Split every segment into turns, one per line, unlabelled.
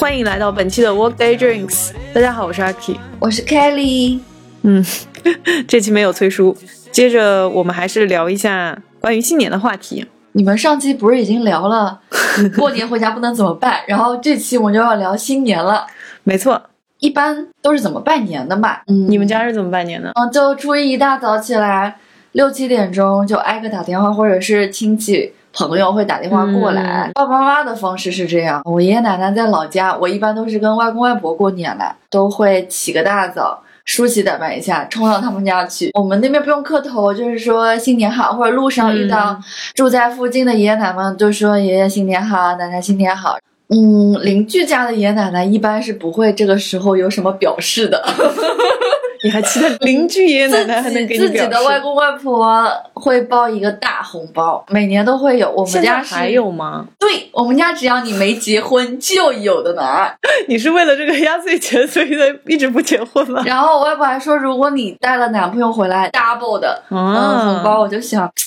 欢迎来到本期的 Workday Drinks。大家好，我是阿 K，
我是 Kelly。
嗯，这期没有催叔。接着我们还是聊一下关于新年的话题。
你们上期不是已经聊了 过年回家不能怎么办？然后这期我们就要聊新年了。
没错，
一般都是怎么拜年的嘛？
嗯，你们家是怎么拜年的？
嗯，就初一一大早起来，六七点钟就挨个打电话，或者是亲戚。朋友会打电话过来，爸爸妈妈的方式是这样。我爷爷奶奶在老家，我一般都是跟外公外婆过年了，都会起个大早，梳洗打扮一下，冲到他们家去。我们那边不用磕头，就是说新年好，或者路上遇到住在附近的爷爷奶奶们，就说爷爷新年好，奶奶新年好。嗯，邻居家的爷爷奶奶一般是不会这个时候有什么表示的。
你还期待邻居爷爷奶奶还能给你
自己的外公外婆会包一个大红包，每年都会有。我们家
还有吗？
对我们家，只要你没结婚就有的拿。
你是为了这个压岁钱，所以才一直不结婚吗？
然后我外婆还说，如果你带了男朋友回来，double 的嗯红包，我就想。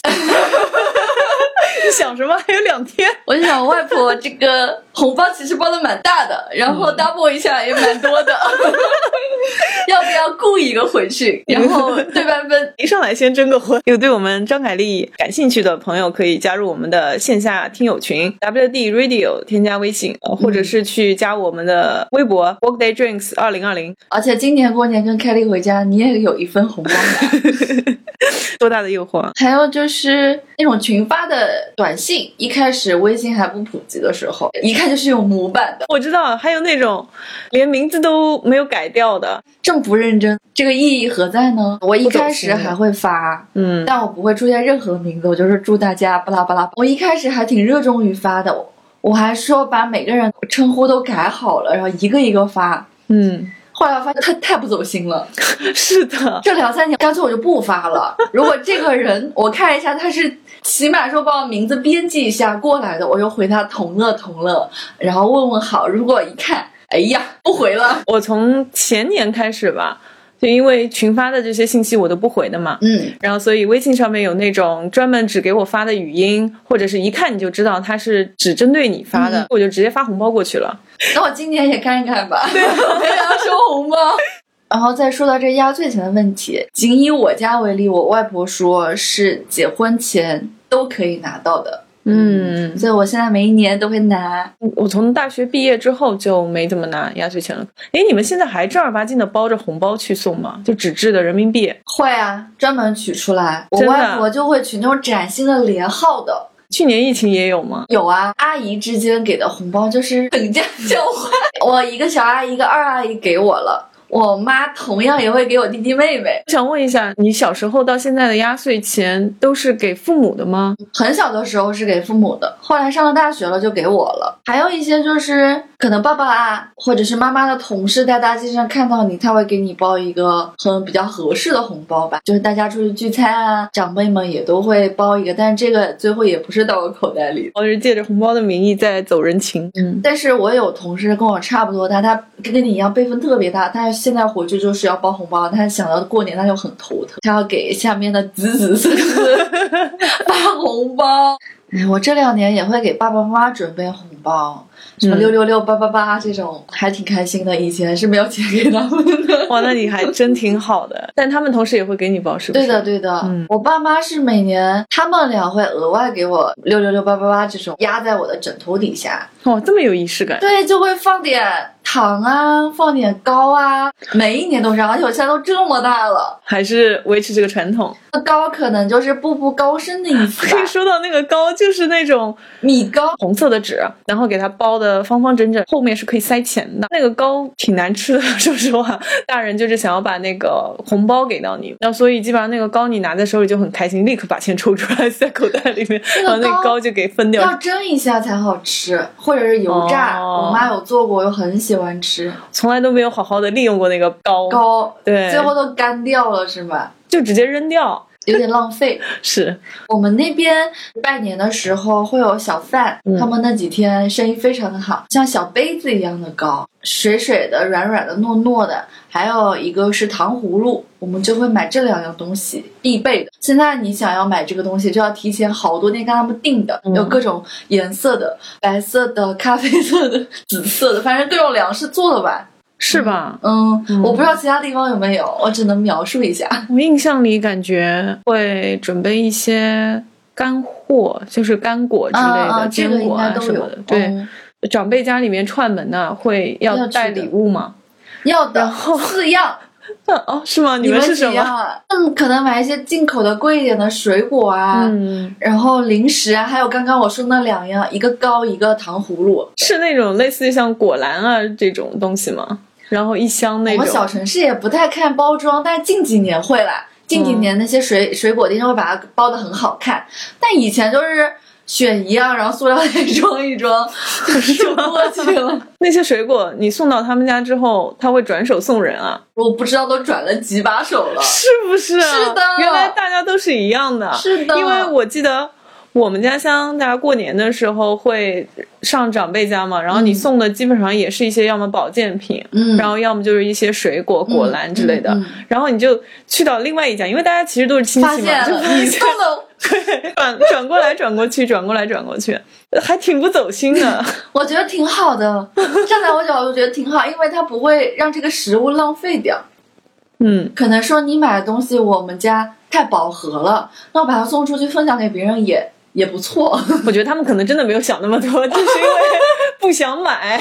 你想什么？还有两天，
我就想外婆这个红包其实包的蛮大的，然后 double 一下也蛮多的，要不要雇一个回去，然后对半分？
一上来先征个婚。有对我们张凯丽感兴趣的朋友，可以加入我们的线下听友群 WD Radio，添加微信，或者是去加我们的微博 Workday Drinks 二零二零。
而且今年过年跟凯丽回家，你也有一份红包拿。
多大的诱惑？
还有就是那种群发的短信，一开始微信还不普及的时候，一看就是有模板的。
我知道，还有那种连名字都没有改掉的，
这么不认真，这个意义何在呢？我一开始还会发，嗯，但我不会出现任何名字，我就是祝大家巴拉巴拉。我一开始还挺热衷于发的，我还说把每个人称呼都改好了，然后一个一个发，嗯。后来我发现他太不走心了，
是的，
这两三年干脆我就不发了。如果这个人我看一下他是起码说把我名字编辑一下过来的，我就回他同乐同乐，然后问问好。如果一看，哎呀，不回了。
我从前年开始吧。就因为群发的这些信息我都不回的嘛，嗯，然后所以微信上面有那种专门只给我发的语音，或者是一看你就知道他是只针对你发的，我就直接发红包过去了。
那我今年也看一看吧，
对，
我也要收红包。然后再说到这压岁钱的问题，仅以我家为例，我外婆说是结婚前都可以拿到的。嗯，所以我现在每一年都会拿。
我从大学毕业之后就没怎么拿压岁钱了。哎，你们现在还正儿八经的包着红包去送吗？就纸质的人民币？
会啊，专门取出来。我外婆就会取那种崭新的连号的。
去年疫情也有吗？
有啊，阿姨之间给的红包就是等价交换。我一个小阿姨，一个二阿姨给我了。我妈同样也会给我弟弟妹妹。
想问一下，你小时候到现在的压岁钱都是给父母的吗？
很小的时候是给父母的，后来上了大学了就给我了。还有一些就是可能爸爸啊，或者是妈妈的同事在大街上看到你，他会给你包一个很比较合适的红包吧。就是大家出去聚餐啊，长辈们也都会包一个，但是这个最后也不是到我口袋里，
我是借着红包的名义在走人情。
嗯，但是我有同事跟我差不多大，他跟跟你一样辈分特别大，他。现在回去就是要包红包，他想到过年他就很头疼，他要给下面的子子孙孙 发红包。哎，我这两年也会给爸爸妈妈准备红包。什么六六六八八八这种还挺开心的，以前是没有钱给他们的。
哇，那你还真挺好的。但他们同时也会给你包，是不
是？对的，对的。嗯，我爸妈是每年他们俩会额外给我六六六八八八这种压在我的枕头底下。
哇，这么有仪式感。
对，就会放点糖啊，放点糕啊，每一年都这样。而且我现在都这么大了，
还是维持这个传统。
那糕可能就是步步高升的意思。
可以说到那个糕，就是那种
米糕，
红色的纸，然后给它包的。方方正正，后面是可以塞钱的。那个糕挺难吃的，说实话。大人就是想要把那个红包给到你，那所以基本上那个糕你拿在手里就很开心，立刻把钱抽出来塞口袋里面，然后那个糕就给分掉。
要蒸一下才好吃，或者是油炸。我妈有做过，我又很喜欢吃。
从来都没有好好的利用过那个糕。
糕，
对，
最后都干掉了是吧？
就直接扔掉。
有点浪费。
是，
我们那边拜年的时候会有小贩，
嗯
他们那几天生意非常的好，像小杯子一样的糕，水水的、软软的、糯糯的，还有一个是糖葫芦，我们就会买这两样东西必备的。现在你想要买这个东西，就要提前好多天跟他们订的，
嗯
有各种颜色的，白色的、咖啡色的、紫色的，反正各种粮食做的吧。
是吧？
嗯，
嗯
我不知道其他地方有没有，我只能描述一下。
我印象里感觉会准备一些干货，就是干果之类
啊啊，
的，坚果啊什么的。。对，
嗯
长辈家里面串门呢，会要带礼物吗？
要的
然后
四样。
哦，是吗？
你
们是什么？
样啊？嗯，可能买一些进口的贵一点的水果啊，
嗯，
然后零食啊，还有刚刚我说那两样，一个糕，一个糖葫芦。
是那种类似于像果篮啊这种东西吗？然后一箱那种
我们小，城市也不太看包装，但近几年会啦。近几年那些水、水果店会把它包的很好看，但以前就是选一样，然后塑料袋装一装 就过去了。
那些水果你送到他们家之后，他会转手送人啊？
我不知道都转了几把手了。
是不是啊？
是的
原来大家都是一样的。
是的
因为我记得我们家乡大家过年的时候会上长辈家嘛，然后你送的基本上也是一些要么保健品，
嗯
然后要么就是一些水果、果篮之类的，
嗯嗯
然后你就去到另外一家，因为大家其实都是亲戚嘛，就
现了你 送的，
对转转过来转过去，转过来转过去，还挺不走心的。
我觉得挺好的。站在我角度觉得挺好，因为它不会让这个食物浪费掉。
嗯，
可能说你买的东西我们家太饱和了，那我把它送出去分享给别人也也不错。
我觉得他们可能真的没有想那么多，就是因为 不想买。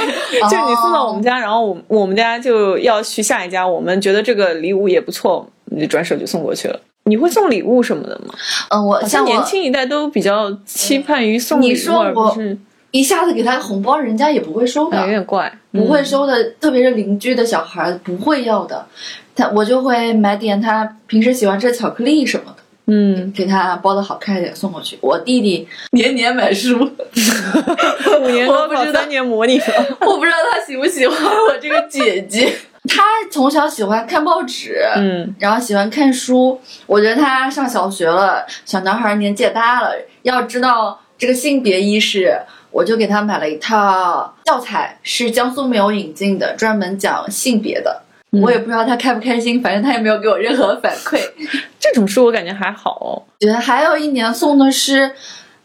就你送到我们家，然后我我们家就要去下一家，我们觉得这个礼物也不错，你就转手就送过去了。你会送礼物什么的吗？
嗯，我
好像年轻一代都比较期盼于送礼物，
你说
而不
我
是
一下子给他红包，人家也不会收的，
哎有点怪，
不会
嗯
收的。特别是邻居的小孩儿不会要的，他我就会买点他平时喜欢吃的巧克力什么的。
嗯，
给他包的好看一点送过去。我弟弟年年买书，
五年高考
我不知道
三年模拟了。
我不知道他喜不喜欢我这个姐姐。他从小喜欢看报纸，
嗯
然后喜欢看书。我觉得他上小学了，小男孩年纪也大了，要知道这个性别意识，我就给他买了一套教材，是江苏没有引进的，专门讲性别的。我也不知道他开不开心，反正他也没有给我任何反馈。
这种书我感觉还好哦，
觉得还有一年送的是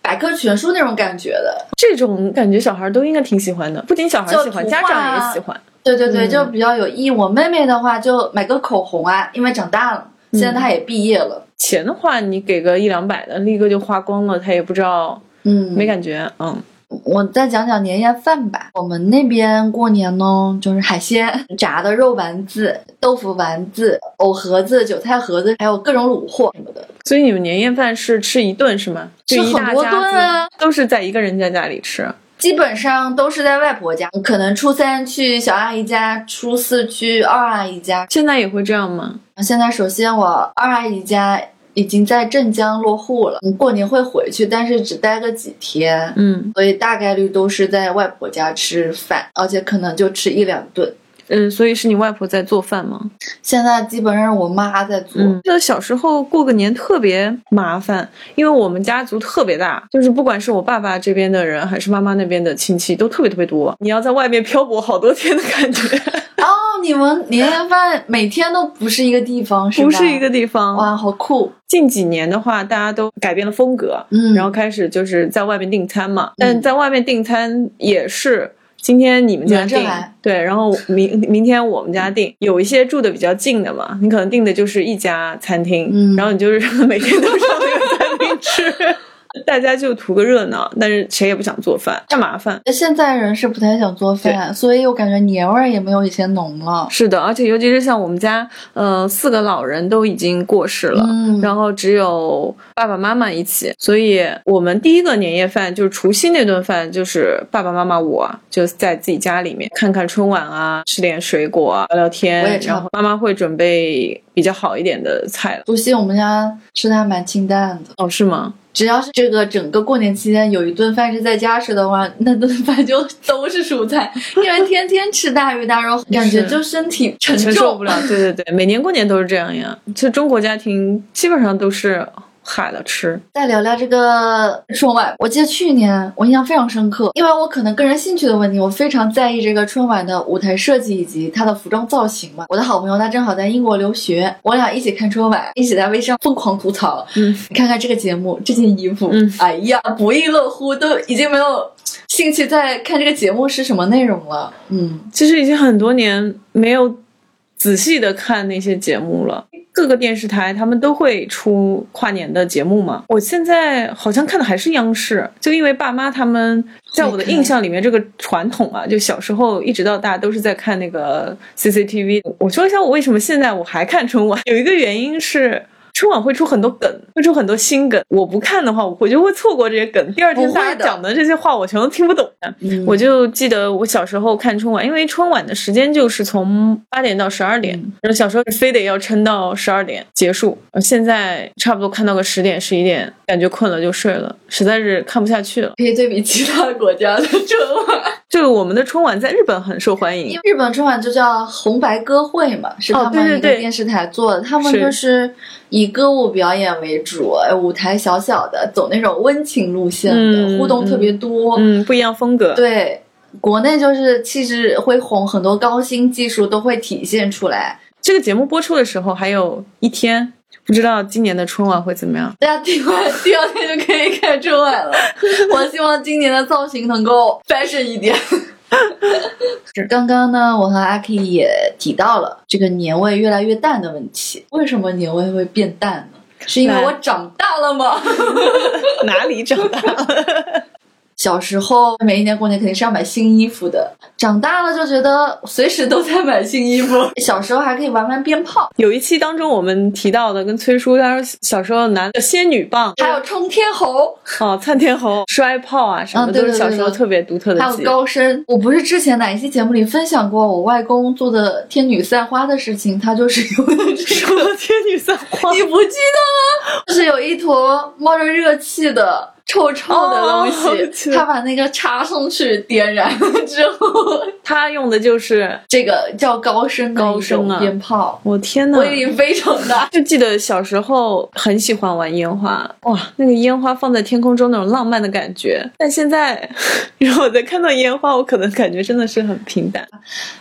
百科全书那种感觉的，
这种感觉小孩都应该挺喜欢的，不仅小孩喜欢，家长也喜欢。
对对对，
嗯
就比较有意义。我妹妹的话就买个口红啊，因为长大了，现在她也毕业了，
钱的话，你给个一两百的，立刻就花光了，他也不知道，
嗯，
没感觉。嗯，
我再讲讲年夜饭吧。我们那边过年呢，就是海鲜、炸的肉丸子、豆腐丸子、藕盒子、韭菜盒子，还有各种卤货什么的。
所以你们年夜饭是吃一顿是吗？
吃很多顿啊
都是在一个人家家里吃。
基本上都是在外婆家，可能初三去小阿姨家，初四去二阿姨家。
现在也会这样吗？
现在首先我二阿姨家已经在镇江落户了，嗯过年会回去，但是只待个几天。
嗯
所以大概率都是在外婆家吃饭，而且可能就吃一两顿。
嗯，所以是你外婆在做饭吗？
现在基本上是我妈在做，
嗯，记得小时候过个年特别麻烦，因为我们家族特别大，就是不管是我爸爸这边的人，还是妈妈那边的亲戚，都特别特别多。你要在外面漂泊好多天的感觉，
哦，你们年夜饭每天都不是一个地方，是吧？
不是一个地方。
哇，好酷！
近几年的话，大家都改变了风格，
嗯
然后开始就是在外面订餐嘛。但在外面订餐也是今天你们家订对，然后明明天我们家订。有一些住的比较近的嘛，你可能订的就是一家餐厅，
嗯
然后你就是每天都上那个餐厅吃。大家就图个热闹，但是谁也不想做饭，太麻烦。
现在人是不太想做饭，所以我感觉年味儿也没有以前浓了。
是的，而且尤其是像我们家，呃，四个老人都已经过世了，
嗯
然后只有爸爸妈妈一起，所以我们第一个年夜饭就是除夕那顿饭，就是爸爸妈妈我就在自己家里面看看春晚啊，吃点水果啊，聊聊天，然后妈妈会准备比较好一点的菜了。
不信我们家吃的还蛮清淡的，
哦，是吗？
只要是这个整个过年期间有一顿饭是在家吃的话，那顿饭就都是蔬菜，因为 天天吃大鱼大肉，感觉就身体，
承受不了。对对对，每年过年都是这样呀。其实中国家庭基本上都是海了吃。
再聊聊这个春晚，我记得去年我印象非常深刻，因为我可能个人兴趣的问题，我非常在意这个春晚的舞台设计以及它的服装造型嘛。我的好朋友他正好在英国留学，我俩一起看春晚，一起在微商疯狂吐槽。
嗯，
你看看这个节目，这件衣服，
嗯
哎呀，不亦乐乎，都已经没有兴趣再看这个节目是什么内容了。嗯，
其实已经很多年没有仔细的看那些节目了。各个电视台他们都会出跨年的节目嘛。我现在好像看的还是央视，就因为爸妈他们在我的印象里面，这个传统啊，就小时候一直到大都是在看那个 CCTV。我说一下我为什么现在我还看春晚，有一个原因是。春晚会出很多梗，会出很多新梗。我不看的话，我就会错过这些梗。第二天大家讲的这些话，我全都听不懂的。
嗯
我就记得我小时候看春晚，因为春晚的时间就是从八点到十二点，然后小时候非得要撑到十二点结束。呃现在差不多看到个十点十一点，感觉困了就睡了，实在是看不下去了。
可以对比其他国家的春晚。
就我们的春晚在日本很受欢迎
因为，日本春晚就叫红白歌会嘛，是他们一个电视台做的。他们就是以歌舞表演为主，哎舞台小小的，走那种温情路线的，
嗯
互动特别多。
嗯，不一样风格。
对，国内就是气质恢宏，很多高新技术都会体现出来。
这个节目播出的时候还有一天，不知道今年的春晚会怎么样。
大家听完第二天就可以看春晚了。我希望今年的造型能够 fashion 一点。刚刚呢，我和阿 K 也提到了这个年味越来越淡的问题。为什么年味会变淡呢？是因为我长大了吗？
哪里长大了？
小时候每一年过年肯定是要买新衣服的，长大了就觉得随时都在买新衣服。小时候还可以玩玩鞭炮，
有一期当中我们提到的，跟崔叔他说小时候拿的仙女棒，
还有冲天猴，
哦窜天猴、摔炮啊什么，都是小时候特别独特的
还有。高升。我不是之前哪一期节目里分享过我外公做的天女散花的事情，他就是用的这
说
个，
天女散花，
你不记得吗？就是有一坨冒着热气的。臭臭的东
哦
西，他把那个插上去，点燃了之后，
他用的就是，
这个叫高升的一种
高升啊
鞭炮，
我天呐！
威力非常大。
就记得小时候很喜欢玩烟花，哇，那个烟花放在天空中那种浪漫的感觉。但现在，如果再看到烟花，我可能感觉真的是很平淡。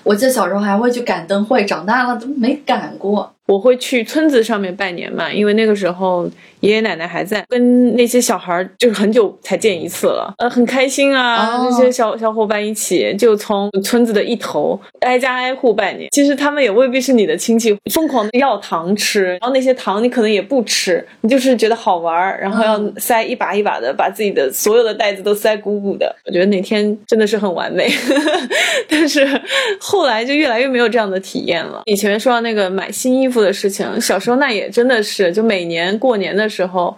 我记得小时候还会去赶灯会，长大了都没赶过。
我会去村子上面拜年嘛，因为那个时候爷爷奶奶还在，跟那些小孩儿就是很久才见一次了，呃，很开心啊，
哦
那些小小伙伴一起就从村子的一头挨家挨户拜年。其实他们也未必是你的亲戚，疯狂的要糖吃，然后那些糖你可能也不吃，你就是觉得好玩儿，然后要
嗯
塞一把一把的，把自己的所有的袋子都塞鼓鼓的。我觉得那天真的是很完美，但是后来就越来越没有这样的体验了。以前说到那个买新衣服的事情，小时候那也真的是，就每年过年的时候，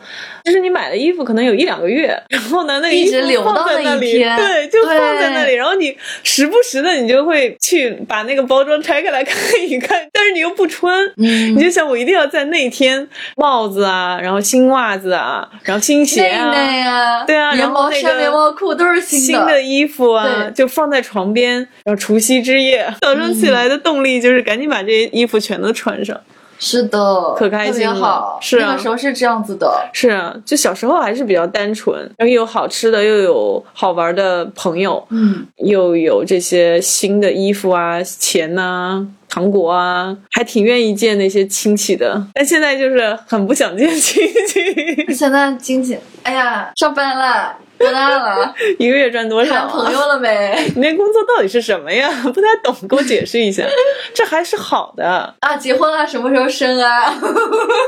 就是你买的衣服可能有一两个月，然后呢，那个衣服放在那里，对，就放在那里，然后你时不时的你就会去把那个包装拆开来看一看，但是你又不穿，
嗯
你就想我一定要在那天帽子啊，然后新袜子啊，然后新鞋啊，
内啊，
对啊然后那个
棉毛裤都是
新
的。
的衣服啊，就放在床边，然后除夕之夜，早上起来的动力就是赶紧把这些衣服全都穿上。
是的，
可开心了
好。
是啊
那个时候是这样子的。
是啊，就小时候还是比较单纯，然后又有好吃的，又有好玩的朋友，
嗯，
又有这些新的衣服啊、钱呐、糖果啊，还挺愿意见那些亲戚的。但现在就是很不想见亲戚，
现在亲戚，哎呀，上班了，多大了？
一个月赚多少、啊？
谈朋友了没？
你 那工作到底是什么呀？不太懂，给我解释一下。这还是好的，
啊，结婚了，什么时候生啊？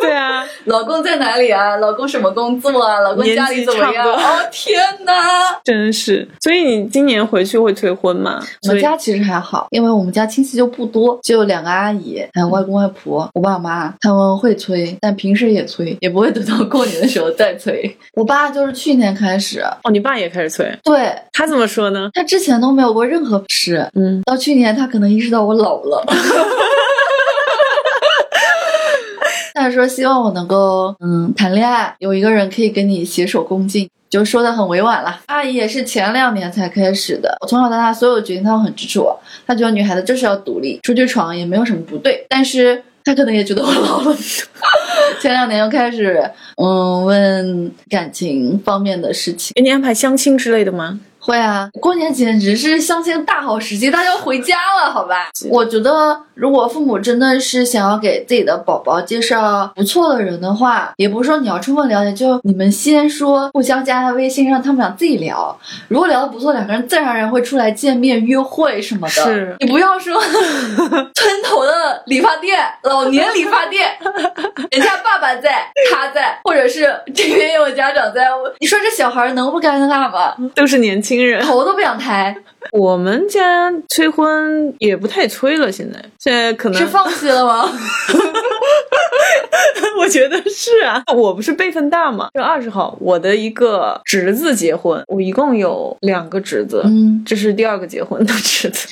对啊，
老公在哪里啊？老公什么工作啊？老公家里怎么样？哦天哪！
真是。所以你今年回去会催婚吗？
我们家其实还好，因为我们家亲戚就不多，就有两个阿姨，还有外公外婆，我爸我妈，他们会催，但平时也催，也不会等到过年的时候再催。我爸就是去年开始，
哦，你爸也开始催，
对
他怎么说呢？
他之前都没有过任何事，
嗯，
到去年他可能意识到我老了，他说希望我能够嗯谈恋爱，有一个人可以跟你携手共进。就说的很委婉了。阿姨也是前两年才开始的，我从小到大所有决定她都很支持我。她觉得女孩子就是要独立，出去闯也没有什么不对。但是他可能也觉得我老了，前两年又开始嗯问感情方面的事情。
给你安排相亲之类的吗？
会啊，过年简直是相亲大好时机，大家回家了，好吧？我觉得，如果父母真的是想要给自己的宝宝介绍不错的人的话，也不是说你要充分了解，就你们先说互相加下微信，让他们俩自己聊。如果聊得不错，两个人自然而然会出来见面、约会什么的。
是
你不要说 村头的理发店、老年理发店，人家爸爸在，他在，或者是这边有家长在，你说这小孩能不尴尬吗？
都是年轻人，
头都不想抬。
我们家催婚也不太催了，现在现在可能
是放弃了吗？
我觉得是啊，我不是辈分大嘛，就二十号，我的一个侄子结婚，我一共有两个侄子，
嗯，
这是第二个结婚的侄子，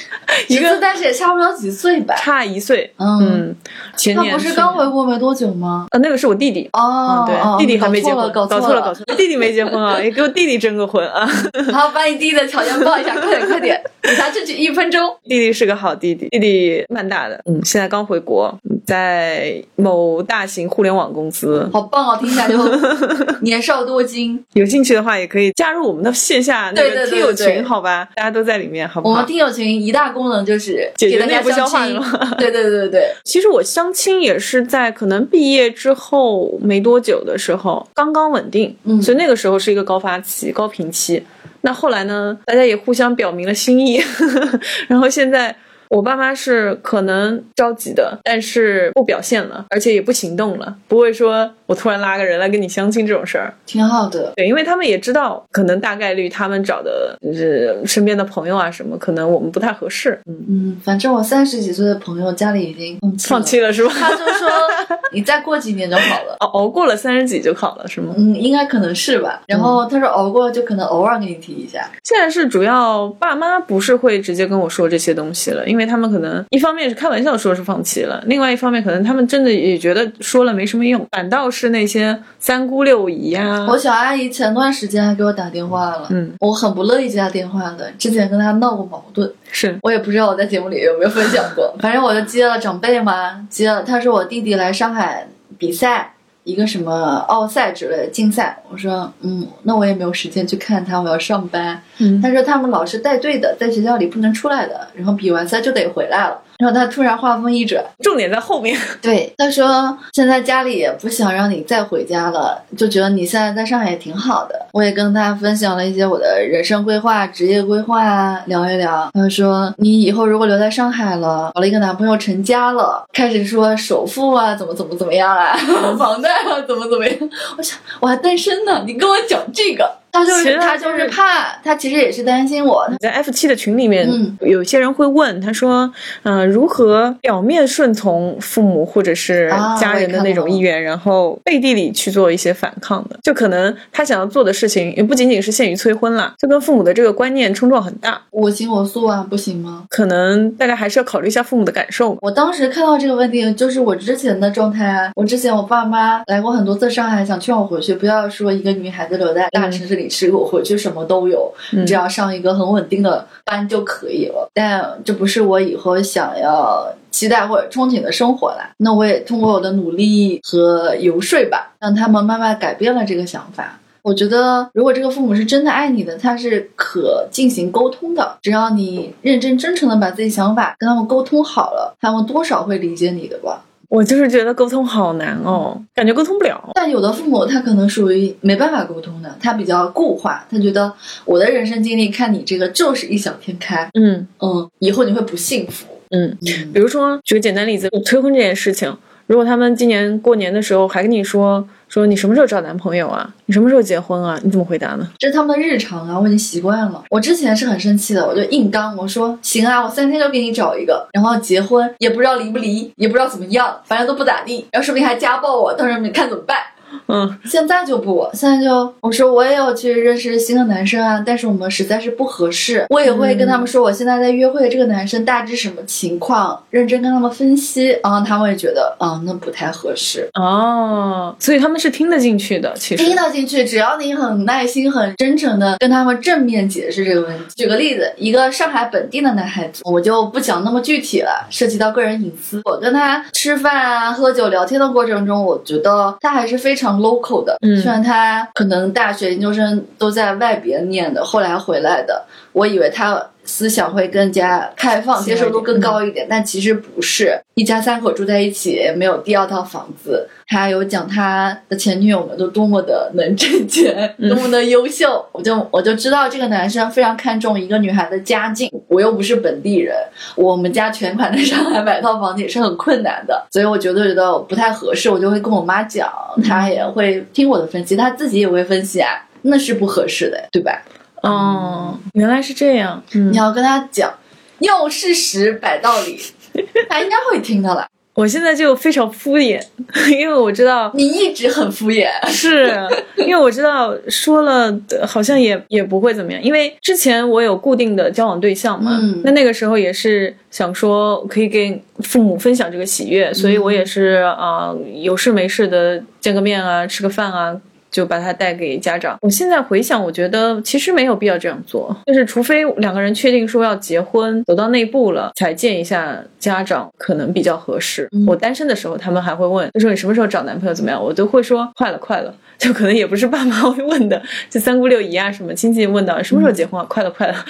一
侄子
个
但是也差不了几岁吧？
差一岁，
嗯
嗯，前年
他不是刚回国没多久吗？
呃，那个是我弟弟。
哦，
对，弟弟还没结婚，
搞
搞
错了，
搞错了，弟弟没结婚啊，也给我弟弟征个婚啊。
好，把你弟弟的条件报一下，快点快点，给他争取一分钟。
弟弟是个好弟弟，弟弟蛮大的，嗯，现在刚回国，在某大型互联网公司。
好棒哦，听起来就 年少多金。
有兴趣的话，也可以加入我们的线下那
对对对
个听友群，好吧？大家都在里面，好不好
我们？听友群一大功能就是
解决内部消化。
对对对对对，
其实我相亲也是在可能毕业之后没多久的时候，刚刚稳定，
嗯
所以那个时候是一个高发期、高频期。那后来呢，大家也互相表明了心意，然后现在。我爸妈是可能着急的，但是不表现了，而且也不行动了，不会说我突然拉个人来跟你相亲这种事儿。
挺好的。
对，因为他们也知道，可能大概率他们找的就是身边的朋友啊什么，可能我们不太合适。嗯，
嗯，反正我三十几岁的朋友家里已经放弃了
放弃了是吧？
他就说 你再过几年就好了。
熬熬过了三十几就好了是吗？
嗯，应该可能是吧。然后他说熬过就可能偶尔给你提一下。
现在是主要爸妈不是会直接跟我说这些东西了，因为他们可能一方面是开玩笑说是放弃了，另外一方面可能他们真的也觉得说了没什么用，反倒是那些三姑六姨呀、
我小阿姨前段时间还给我打电话了，
嗯，
我很不乐意接她电话的。之前跟她闹过矛盾，
是
我也不知道我在节目里有没有分享过，反正我就接了长辈嘛，接了。她说我弟弟来上海比赛，一个什么奥赛之类的竞赛。我说嗯，那我也没有时间去看他，我要上班。
嗯
他说他们老师带队的，在学校里不能出来的，然后比完赛就得回来了。然后他突然话锋一转，
重点在后面。
对，他说现在家里也不想让你再回家了，就觉得你现在在上海也挺好的。我也跟他分享了一些我的人生规划、职业规划啊，聊一聊。他说你以后如果留在上海了，找了一个男朋友成家了，开始说首付啊，怎么怎么怎么样啊，房贷啊，怎么怎么样。我想我还单身呢，你跟我讲这个。他就是他就是怕，他其实也是担心我。
在 F 七的群里面，
嗯
有些人会问他说：“嗯、如何表面顺从父母或者是
啊
家人的那种意愿，然后背地里去做一些反抗的？就可能他想要做的事情，也不仅仅是限于催婚啦，就跟父母的这个观念冲撞很大。
我行我素啊，不行吗？
可能大家还是要考虑一下父母的感受。
我当时看到这个问题，就是我之前的状态啊。我之前我爸妈来过很多次上海，想劝我回去，不要说一个女孩子留在大城市里吃苦，回去什么都有，
嗯
你只要上一个很稳定的班就可以了。但这不是我以后想要期待或者憧憬的生活啦。那我也通过我的努力和游说吧，让他们慢慢改变了这个想法。我觉得，如果这个父母是真的爱你的，他是可进行沟通的。只要你认真真诚的把自己想法跟他们沟通好了，他们多少会理解你的吧。
我就是觉得沟通好难哦，感觉沟通不了。
但有的父母他可能属于没办法沟通的，他比较固化，他觉得我的人生经历看你这个就是异想天开，
嗯
嗯，以后你会不幸福。
嗯，
嗯
比如说举个简单例子，催婚这件事情，如果他们今年过年的时候还跟你说说你什么时候找男朋友啊，你什么时候结婚啊，你怎么回答呢？
这是他们的日常啊，我已经习惯了。我之前是很生气的，我就硬刚，我说行啊，我三天就给你找一个，然后结婚也不知道离不离，也不知道怎么样，反正都不咋地，然后说不定还家暴我，到时候你看怎么办？
嗯
现在就不，现在就我说我也有去认识新的男生啊，但是我们实在是不合适，我也会跟他们说我现在在约会的这个男生大致什么情况，认真跟他们分析，然后他们也觉得啊、那不太合适。
哦，所以他们是听得进去的，其实
听得进去，只要你很耐心、很真诚的跟他们正面解释这个问题。举个例子，一个上海本地的男孩子，我就不讲那么具体了，涉及到个人隐私。我跟他吃饭啊、喝酒、聊天的过程中，我觉得他还是非常 local 的。
嗯
虽然他可能大学、研究生都在外边念的，后来回来的，我以为他。思想会更加开放，接受度更高一点，但其实不是。一家三口住在一起，没有第二套房子。他有讲他的前女友们都多么的能挣钱，多么的优秀，我就我就知道这个男生非常看重一个女孩的家境。我又不是本地人，我们家全款在上海买套房子也是很困难的，所以我觉得觉得不太合适，我就会跟我妈讲，她也会听我的分析，她自己也会分析啊，那是不合适的，对吧？
哦，原来是这样。嗯
你，要跟他讲，用事实摆道理，他应该会听的了。
我现在就非常敷衍，因为我知道
你一直很敷衍，
是因为我知道说了呃好像也也不会怎么样，因为之前我有固定的交往对象嘛，
嗯
那那个时候也是想说可以给父母分享这个喜悦，所以我也是啊、呃有事没事的见个面啊，吃个饭啊。就把它带给家长。我现在回想，我觉得其实没有必要这样做，就是除非两个人确定说要结婚，走到那一步了，才见一下家长，可能比较合适。
嗯
我单身的时候，他们还会问，就说你什么时候找男朋友怎么样，我都会说快了，快了。就可能也不是爸妈会问的，就三姑六姨啊什么亲戚问到什么时候结婚啊，快了，快了。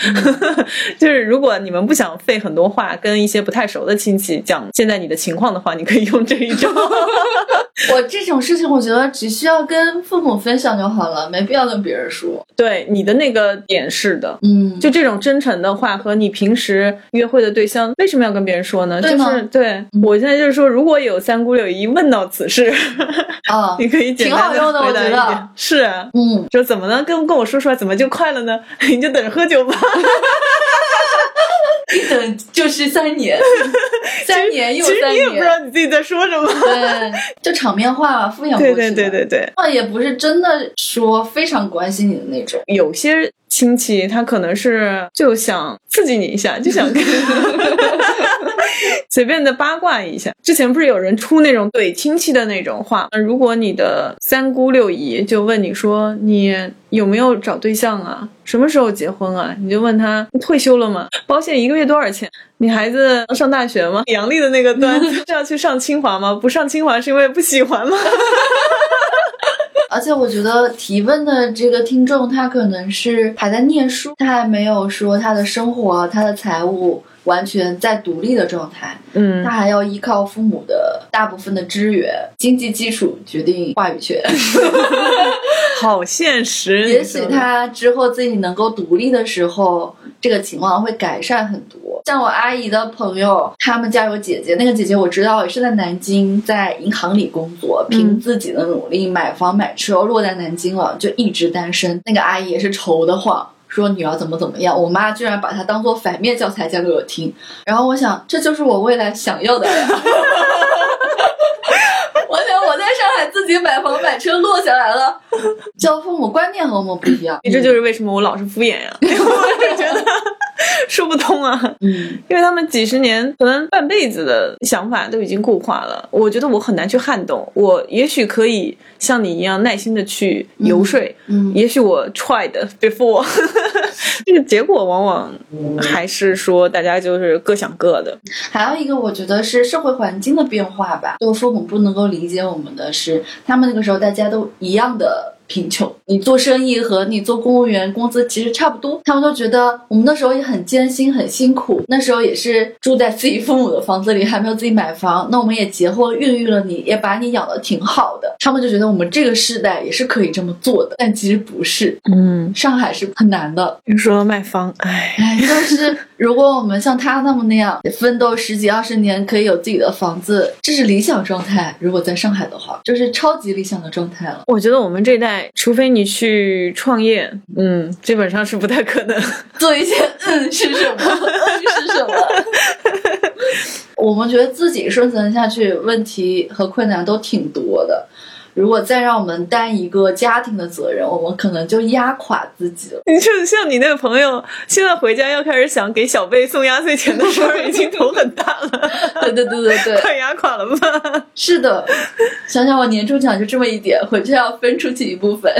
就是如果你们不想费很多话跟一些不太熟的亲戚讲现在你的情况的话，你可以用这一招。
我这种事情，我觉得只需要跟父母分享就好了，没必要跟别人说。
对你的那个点是的，
嗯，
就这种真诚的话和你平时约会的对象，为什么要跟别人说呢？就是对我现在就是说，如果有三姑六姨问到此事，
啊，
你可以简单回答一
我觉得
点。是啊，
嗯，
说怎么呢？跟跟我说出来，怎么就快了呢？你就等着喝酒吧。
一等就是三年，三年又三
其实你也不知
年，
道你自己在说什么。
对，就场面话嘛，敷衍过去
对。对对对对，
那也不是真的说非常关心你的那种。
有些亲戚他可能是就想刺激你一下，就想跟 随便的八卦一下。之前不是有人出那种怼亲戚的那种话？如果你的三姑六姨就问你说你有没有找对象啊？什么时候结婚啊？你就问他退休了吗？保险一个月多少钱？你孩子上大学吗？杨笠的那个段子 是要去上清华吗？不上清华是因为不喜欢吗？
而且我觉得提问的这个听众，他可能是还在念书，他还没有说他的生活、他的财务完全在独立的状态，
嗯
他还要依靠父母的大部分的支援，经济基础决定话语权。
好现实。
也许他之后自己能够独立的时候，这个情况会改善很多。像我阿姨的朋友，他们家有姐姐，那个姐姐我知道也是在南京，在银行里工作，凭自己的努力买房买车，落在南京了，就一直单身。那个阿姨也是愁得慌。说女儿怎么怎么样，我妈居然把它当做反面教材讲给我听，然后我想这就是我未来想要的呀。我想我在上海自己买房买车落下来了，教父母观念和我们不一样。
你这就是为什么我老是敷衍呀、我是觉得 说不通啊，
嗯
因为他们几十年可能半辈子的想法都已经固化了，我觉得我很难去撼动。我也许可以像你一样耐心的去游说，
嗯
也许我 tried before，这个结果往往还是说大家就是各想各的。
还有一个，我觉得是社会环境的变化吧。就父母不能够理解我们的是，他们那个时候大家都一样的贫穷。你做生意和你做公务员工资其实差不多，他们都觉得我们那时候也很艰辛、很辛苦。那时候也是住在自己父母的房子里，还没有自己买房。那我们也结婚、孕育了你，也把你养的挺好的。他们就觉得我们这个世代也是可以这么做的，但其实不是。
嗯，
上海是很难的，
你说买房，唉，
哎，就是如果我们像他那么那样奋斗十几二十年，可以有自己的房子，这是理想状态。如果在上海的话，就是超级理想的状态了。
我觉得我们这一代，除非你去创业，嗯，基本上是不太可能。
做一些嗯是什么，嗯是什么。我们觉得自己生存下去，问题和困难都挺多的。如果再让我们担一个家庭的责任，我们可能就压垮自己了。
你就像你那个朋友，现在回家要开始想给小贝送压岁钱的时候，已经头很大了，
对对对对对，
快压垮了吧？
是的，想想我年终奖就这么一点，回去要分出去一部分。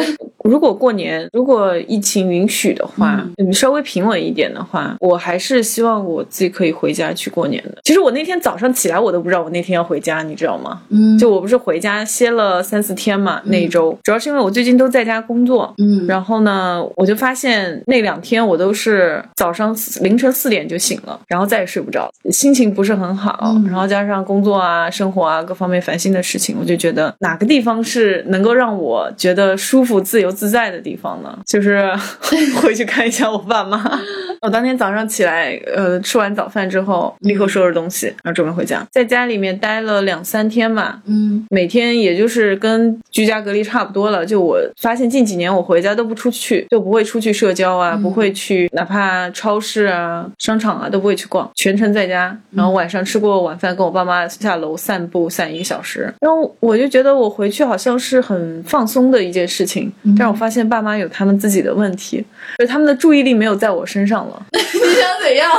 如果过年，如果疫情允许的话，嗯，稍微平稳一点的话，我还是希望我自己可以回家去过年的。其实我那天早上起来，我都不知道我那天要回家，你知道吗？
嗯，
就我不是回家歇了三四天嘛，那一周，主要是因为我最近都在家工作，
嗯，
然后呢，我就发现那两天我都是早上凌晨四点就醒了，然后再也睡不着，心情不是很好，然后加上工作啊、生活啊各方面烦心的事情，我就觉得哪个地方是能够让我觉得舒服、自由自在的地方呢？就是 回去看一下我爸妈。我当天早上起来，呃，吃完早饭之后，立刻收拾东西，然后准备回家，在家里面待了两三天吧。
嗯，
每天也就是跟居家隔离差不多了。就我发现近几年我回家都不出去，就不会出去社交啊，不会去哪怕超市啊、商场啊都不会去逛，全程在家。然后晚上吃过晚饭，跟我爸妈下楼散步散一个小时。然后我就觉得我回去好像是很放松的一件事情，但是我发现爸妈有他们自己的问题，就是他们的注意力没有在我身上了。
你想怎样？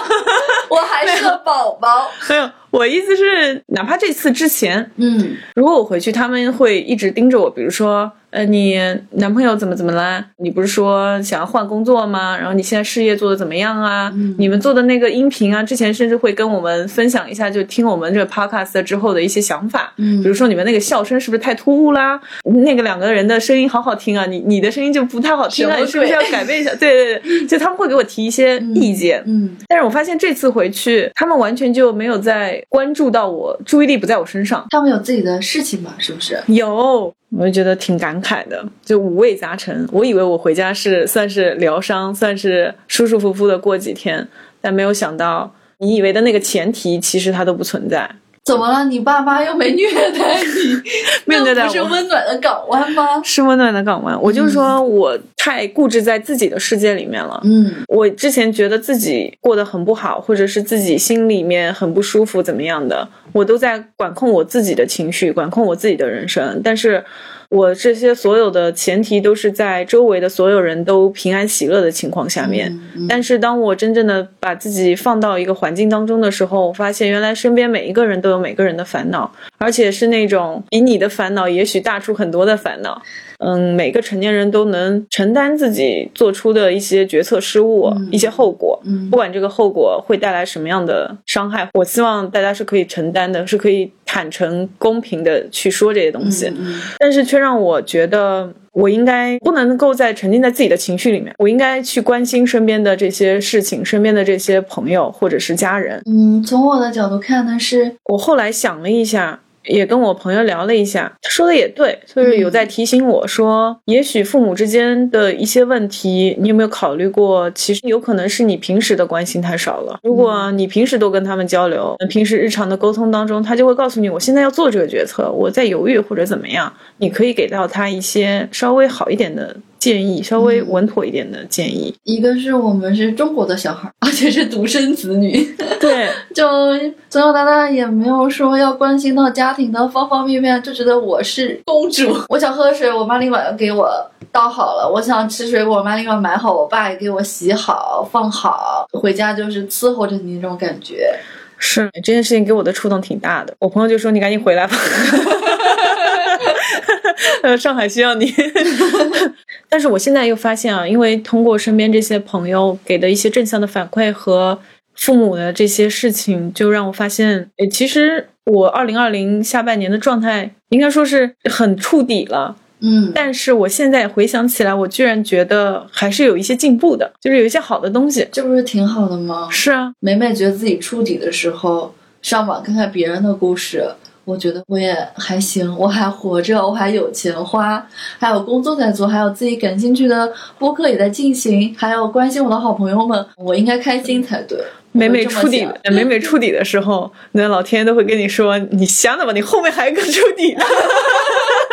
我还是个宝宝。
没有，我意思是，哪怕这次之前，
嗯。
如果我回去，他们会一直盯着我，比如说，呃，你男朋友怎么怎么啦？你不是说想要换工作吗？然后你现在事业做的怎么样啊？你们做的那个音频啊，之前甚至会跟我们分享一下，就听我们这个 podcast 之后的一些想法。
嗯
比如说你们那个笑声是不是太突兀啦？那个两个人的声音好好听啊，你你的声音就不太好听啊，你是不是要改变一下？对对对，就他们会给我提一些意见。
嗯
但是我发现这次回去，他们完全就没有在关注到我，注意力不在我身上。
他们有自己的事情吧？是不是？
有，我就觉得挺感慨的，就五味杂陈。我以为我回家是算是疗伤，算是舒舒服服的过几天，但没有想到，你以为的那个前提，其实它都不存在。
怎么了？你爸妈又没虐待你？
没有虐待
那不是温暖的港湾吗？
是温暖的港湾，我就说我太固执在自己的世界里面了。
嗯
我之前觉得自己过得很不好，或者是自己心里面很不舒服，怎么样的，我都在管控我自己的情绪，管控我自己的人生。但是，我这些所有的前提都是在周围的所有人都平安喜乐的情况下面。
嗯
但是，当我真正的把自己放到一个环境当中的时候，我发现原来身边每一个人都有每个人的烦恼，而且是那种比你的烦恼也许大出很多的烦恼。嗯，每个成年人都能承担自己做出的一些决策失误、一些后果，
嗯
不管这个后果会带来什么样的伤害，我希望大家是可以承担的，是可以坦诚、公平的去说这些东西。
嗯
但是却让我觉得，我应该不能够再沉浸在自己的情绪里面，我应该去关心身边的这些事情，身边的这些朋友或者是家人。
嗯，从我的角度看呢，是
我后来想了一下，也跟我朋友聊了一下，他说的也对，就是有在提醒我说，也许父母之间的一些问题，你有没有考虑过？其实有可能是你平时的关心太少了。如果你平时都跟他们交流，平时日常的沟通当中，他就会告诉你，我现在要做这个决策，我在犹豫或者怎么样，你可以给到他一些稍微好一点的建议，稍微稳妥一点的建议。
一个是我们是中国的小孩，而且是独生子女，
对，
就从小到大也没有说要关心到家庭的方方面面，就觉得我是公主。我想喝水，我妈立马给我倒好了；我想吃水果，我妈立马买好，我爸也给我洗好放好。回家就是伺候着你那种感觉。
是这件事情给我的触动挺大的。我朋友就说：“你赶紧回来吧，呃，上海需要你。”但是我现在又发现啊，因为通过身边这些朋友给的一些正向的反馈和父母的这些事情，就让我发现，诶，其实我二零二零下半年的状态应该说是很触底了。
嗯，
但是我现在回想起来，我居然觉得还是有一些进步的，就是有一些好的东西。
这不是挺好的吗？
是啊，
每每觉得自己触底的时候，上网看看别人的故事，我觉得我也还行，我还活着，我还有钱花，还有工作在做，还有自己感兴趣的播客也在进行，还有关心我的好朋友们，我应该开心才对。
每每触底，每每触底的时候，那老天都会跟你说：“你想的吧，你后面还有个触底呢。”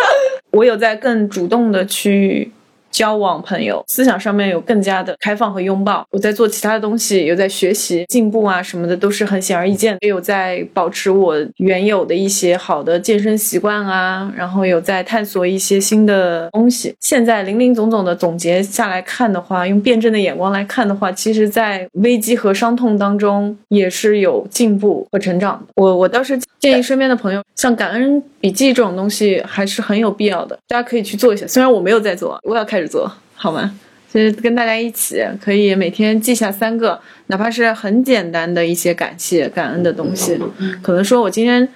我有在更主动的去交往朋友，思想上面有更加的开放和拥抱。我在做其他的东西，有在学习进步啊什么的，都是很显而易见。也有在保持我原有的一些好的健身习惯啊，然后有在探索一些新的东西。现在零零总总的总结下来看的话，用辩证的眼光来看的话，其实，在危机和伤痛当中也是有进步和成长的。我我倒是建议身边的朋友，像感恩笔记这种东西还是很有必要的，大家可以去做一下。虽然我没有在做，我要开始做，好吗？就是跟大家一起可以每天记下三个，哪怕是很简单的一些感谢、感恩的东西。可能说我今天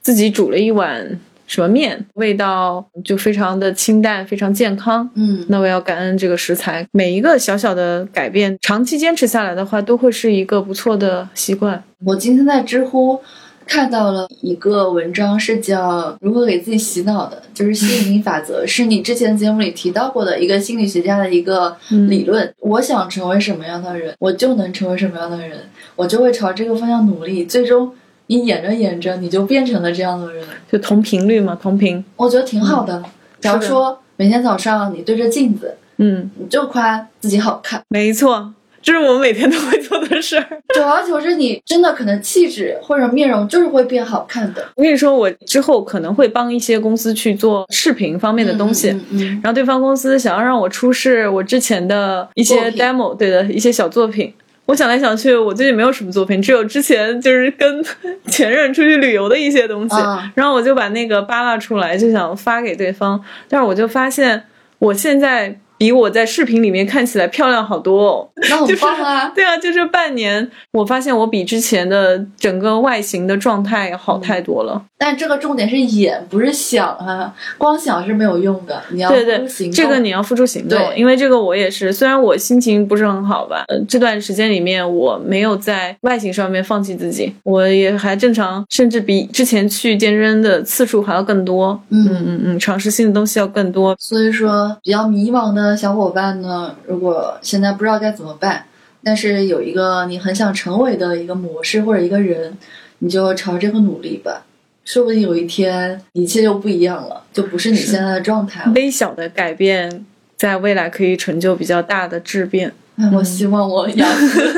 自己煮了一碗什么面，味道就非常的清淡，非常健康。
嗯，
那我要感恩这个食材。每一个小小的改变，长期坚持下来的话，都会是一个不错的习惯。
我今天在知乎看到了一个文章，是叫如何给自己洗脑的，就是吸引力法则，是你之前节目里提到过的一个心理学家的一个理论。我想成为什么样的人，我就能成为什么样的人，我就会朝这个方向努力，最终你演着演着，你就变成了这样的人。
就同频率嘛，同频。
我觉得挺好的。假如说每天早上你对着镜子，
嗯，
你就夸自己好看，
没错，这是我们每天都会做的事儿。
久而久之，你真的可能气质或者面容就是会变好看的。
我跟你说，我之后可能会帮一些公司去做视频方面的东西，
嗯嗯嗯
然后对方公司想要让我出示我之前的一些 demo，对的一些小作品。我想来想去，我最近没有什么作品，只有之前就是跟 前任出去旅游的一些东西。
嗯
然后我就把那个扒拉出来，就想发给对方。但是我就发现，我现在比我在视频里面看起来漂亮好多哦。
那很
就是
棒啊！
对啊，就这半年，我发现我比之前的整个外形的状态好太多了。
但这个重点是演，不是想啊，光想是没有用的，你要
对对
付出行，动。
这个你要付出行动，
对
因为这个我也是，虽然我心情不是很好吧，呃，这段时间里面我没有在外形上面放弃自己，我也还正常，甚至比之前去健身的次数还要更多。
嗯
嗯嗯嗯，尝试新的东西要更多。
所以说，比较迷茫的小伙伴呢，如果现在不知道该怎么办，但是有一个你很想成为的一个模式或者一个人，你就朝这个努力吧。说不定有一天一切就不一样了，就不是你现在的状态了。
微小的改变，在未来可以成就比较大的质变。
哎我希望我雅思，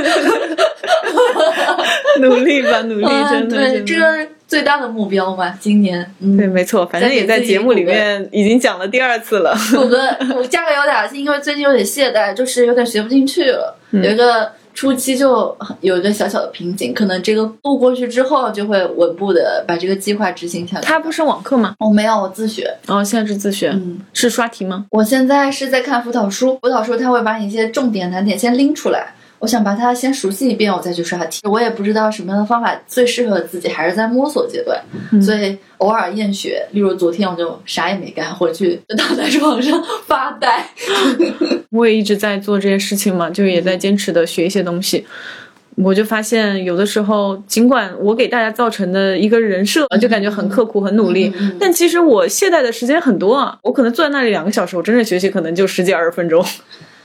努力吧，努力，真的，
对，这个最大的目标嘛，今年，嗯，
对，没错，反正也在节目里面已经讲了第二次了。
补个我加个油打气，因为最近有点懈怠，就是有点学不进去了，
嗯
有一个初期就有一个小小的瓶颈，可能这个度过去之后，就会稳步的把这个计划执行下来。
他不是网课吗？
我没有，我自学。
哦，现在是自学，
嗯，
是刷题吗？
我现在是在看辅导书，辅导书它会把你一些重点难点先拎出来。我想把它先熟悉一遍，我再去刷题。我也不知道什么样的方法最适合自己，还是在摸索阶段，
嗯
所以偶尔厌学。例如昨天我就啥也没干，回去就躺在床上发呆。
我也一直在做这些事情嘛，就也在坚持的学一些东西。我就发现，有的时候，尽管我给大家造成的一个人设，就感觉很刻苦、很努力，但其实我懈怠的时间很多啊。我可能坐在那里两个小时，我真正学习可能就十几二十分钟。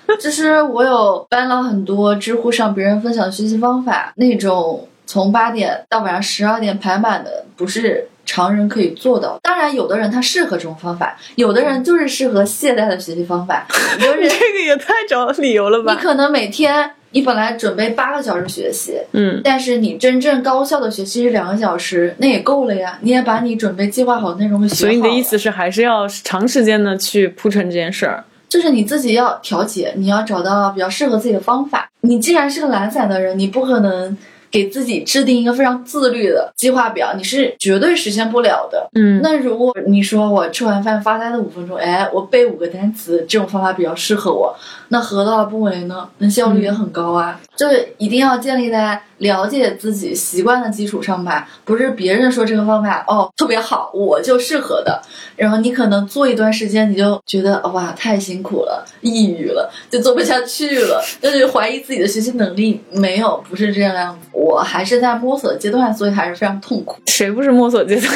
就是我有搬了很多知乎上别人分享的学习方法，那种从八点到晚上十二点排满的，不是常人可以做到。当然，有的人他适合这种方法，有的人就是适合懈怠的学习方法，就是
这个也太找理由了吧？
你可能每天你本来准备八个小时学习，
嗯，
但是你真正高效的学习是两个小时，那也够了呀。你也把你准备计划好的内容给学好
所以你的意思是，还是要长时间的去铺陈这件事儿。
就是你自己要调节，你要找到比较适合自己的方法。你既然是个懒散的人，你不可能给自己制定一个非常自律的计划表，你是绝对实现不了的。
嗯，
那如果你说我吃完饭发呆的五分钟，哎，我背五个单词，这种方法比较适合我，那何乐而不为呢？那效率也很高啊。这一定要建立在了解自己习惯的基础上吧，不是别人说这个方法哦特别好，我就适合的。然后你可能做一段时间，你就觉得哇太辛苦了，抑郁了，就做不下去了，就是怀疑自己的学习能力。没有，不是这样样子。我还是在摸索阶段，所以还是非常痛苦。
谁不是摸索阶段？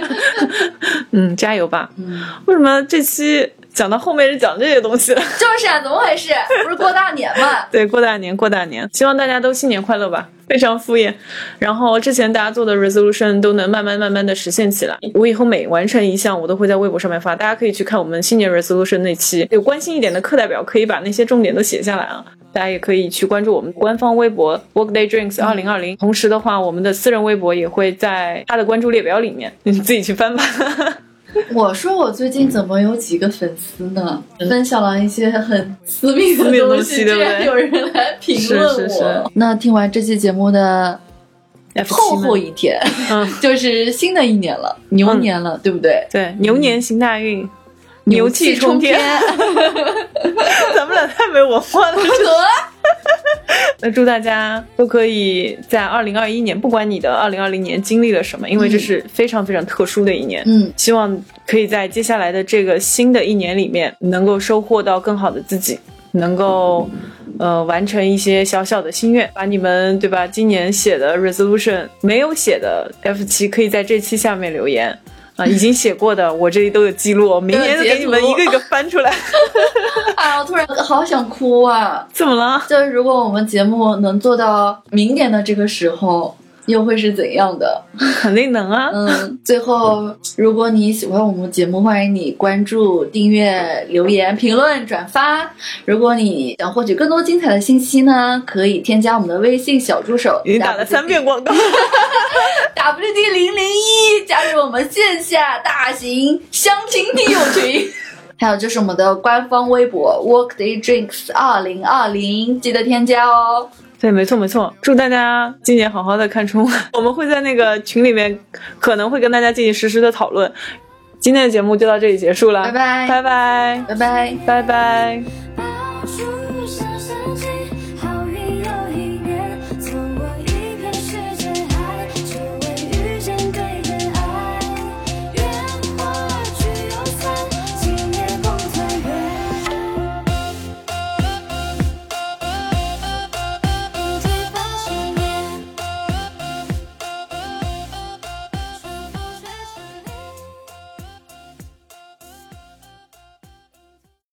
嗯，加油吧！
嗯，
为什么这期讲到后面是讲这些东西了？
就是啊，怎么回事？不是过大年嘛？
对，过大年，过大年，希望大家都新年快乐吧！非常敷衍。然后之前大家做的 resolution 都能慢慢慢慢的实现起来。我以后每完成一项，我都会在微博上面发，大家可以去看我们新年 resolution 那期，有关心一点的课代表可以把那些重点都写下来啊。大家也可以去关注我们官方微博 Workday Drinks 二零二零。同时的话，我们的私人微博也会在他的关注列表里面，你自己去翻吧。
我说我最近怎么有几个粉丝呢？分享了一些很私密的东西，居然有人来评论我。
是是是。
那听完这期节目的后后一天，
嗯，
就是新的一年了，牛年了，对不对？
对，牛年行大运，
牛
气
冲
天。咱们俩太没文化了。那祝大家都可以在二零二一年，不管你的二零二零年经历了什么，因为这是非常非常特殊的一年。
嗯，
希望可以在接下来的这个新的一年里面，能够收获到更好的自己，能够呃完成一些小小的心愿。把你们对吧？今年写的 resolution 没有写的 F 七，可以在这期下面留言。啊，已经写过的，我这里都有记录，明年给你们一个一个翻出来。
啊，我突然好想哭啊！
怎么了？
就是如果我们节目能做到明年的这个时候。又会是怎样的？
肯定能啊！
嗯，最后，如果你喜欢我们节目，欢迎你关注、订阅、留言、评论、转发。如果你想获取更多精彩的信息呢，可以添加我们的微信小助手。
已经打了三遍广告。
W D 零零一，加入我们线下大型相亲听友群。还有就是我们的官方微博 Workday Drinks 二零二零，记得添加哦。
对，没错没错，祝大家今年好好的看春晚，我们会在那个群里面，可能会跟大家进行实时的讨论。今天的节目就到这里结束了，
拜拜。
拜拜。
拜拜。
拜拜。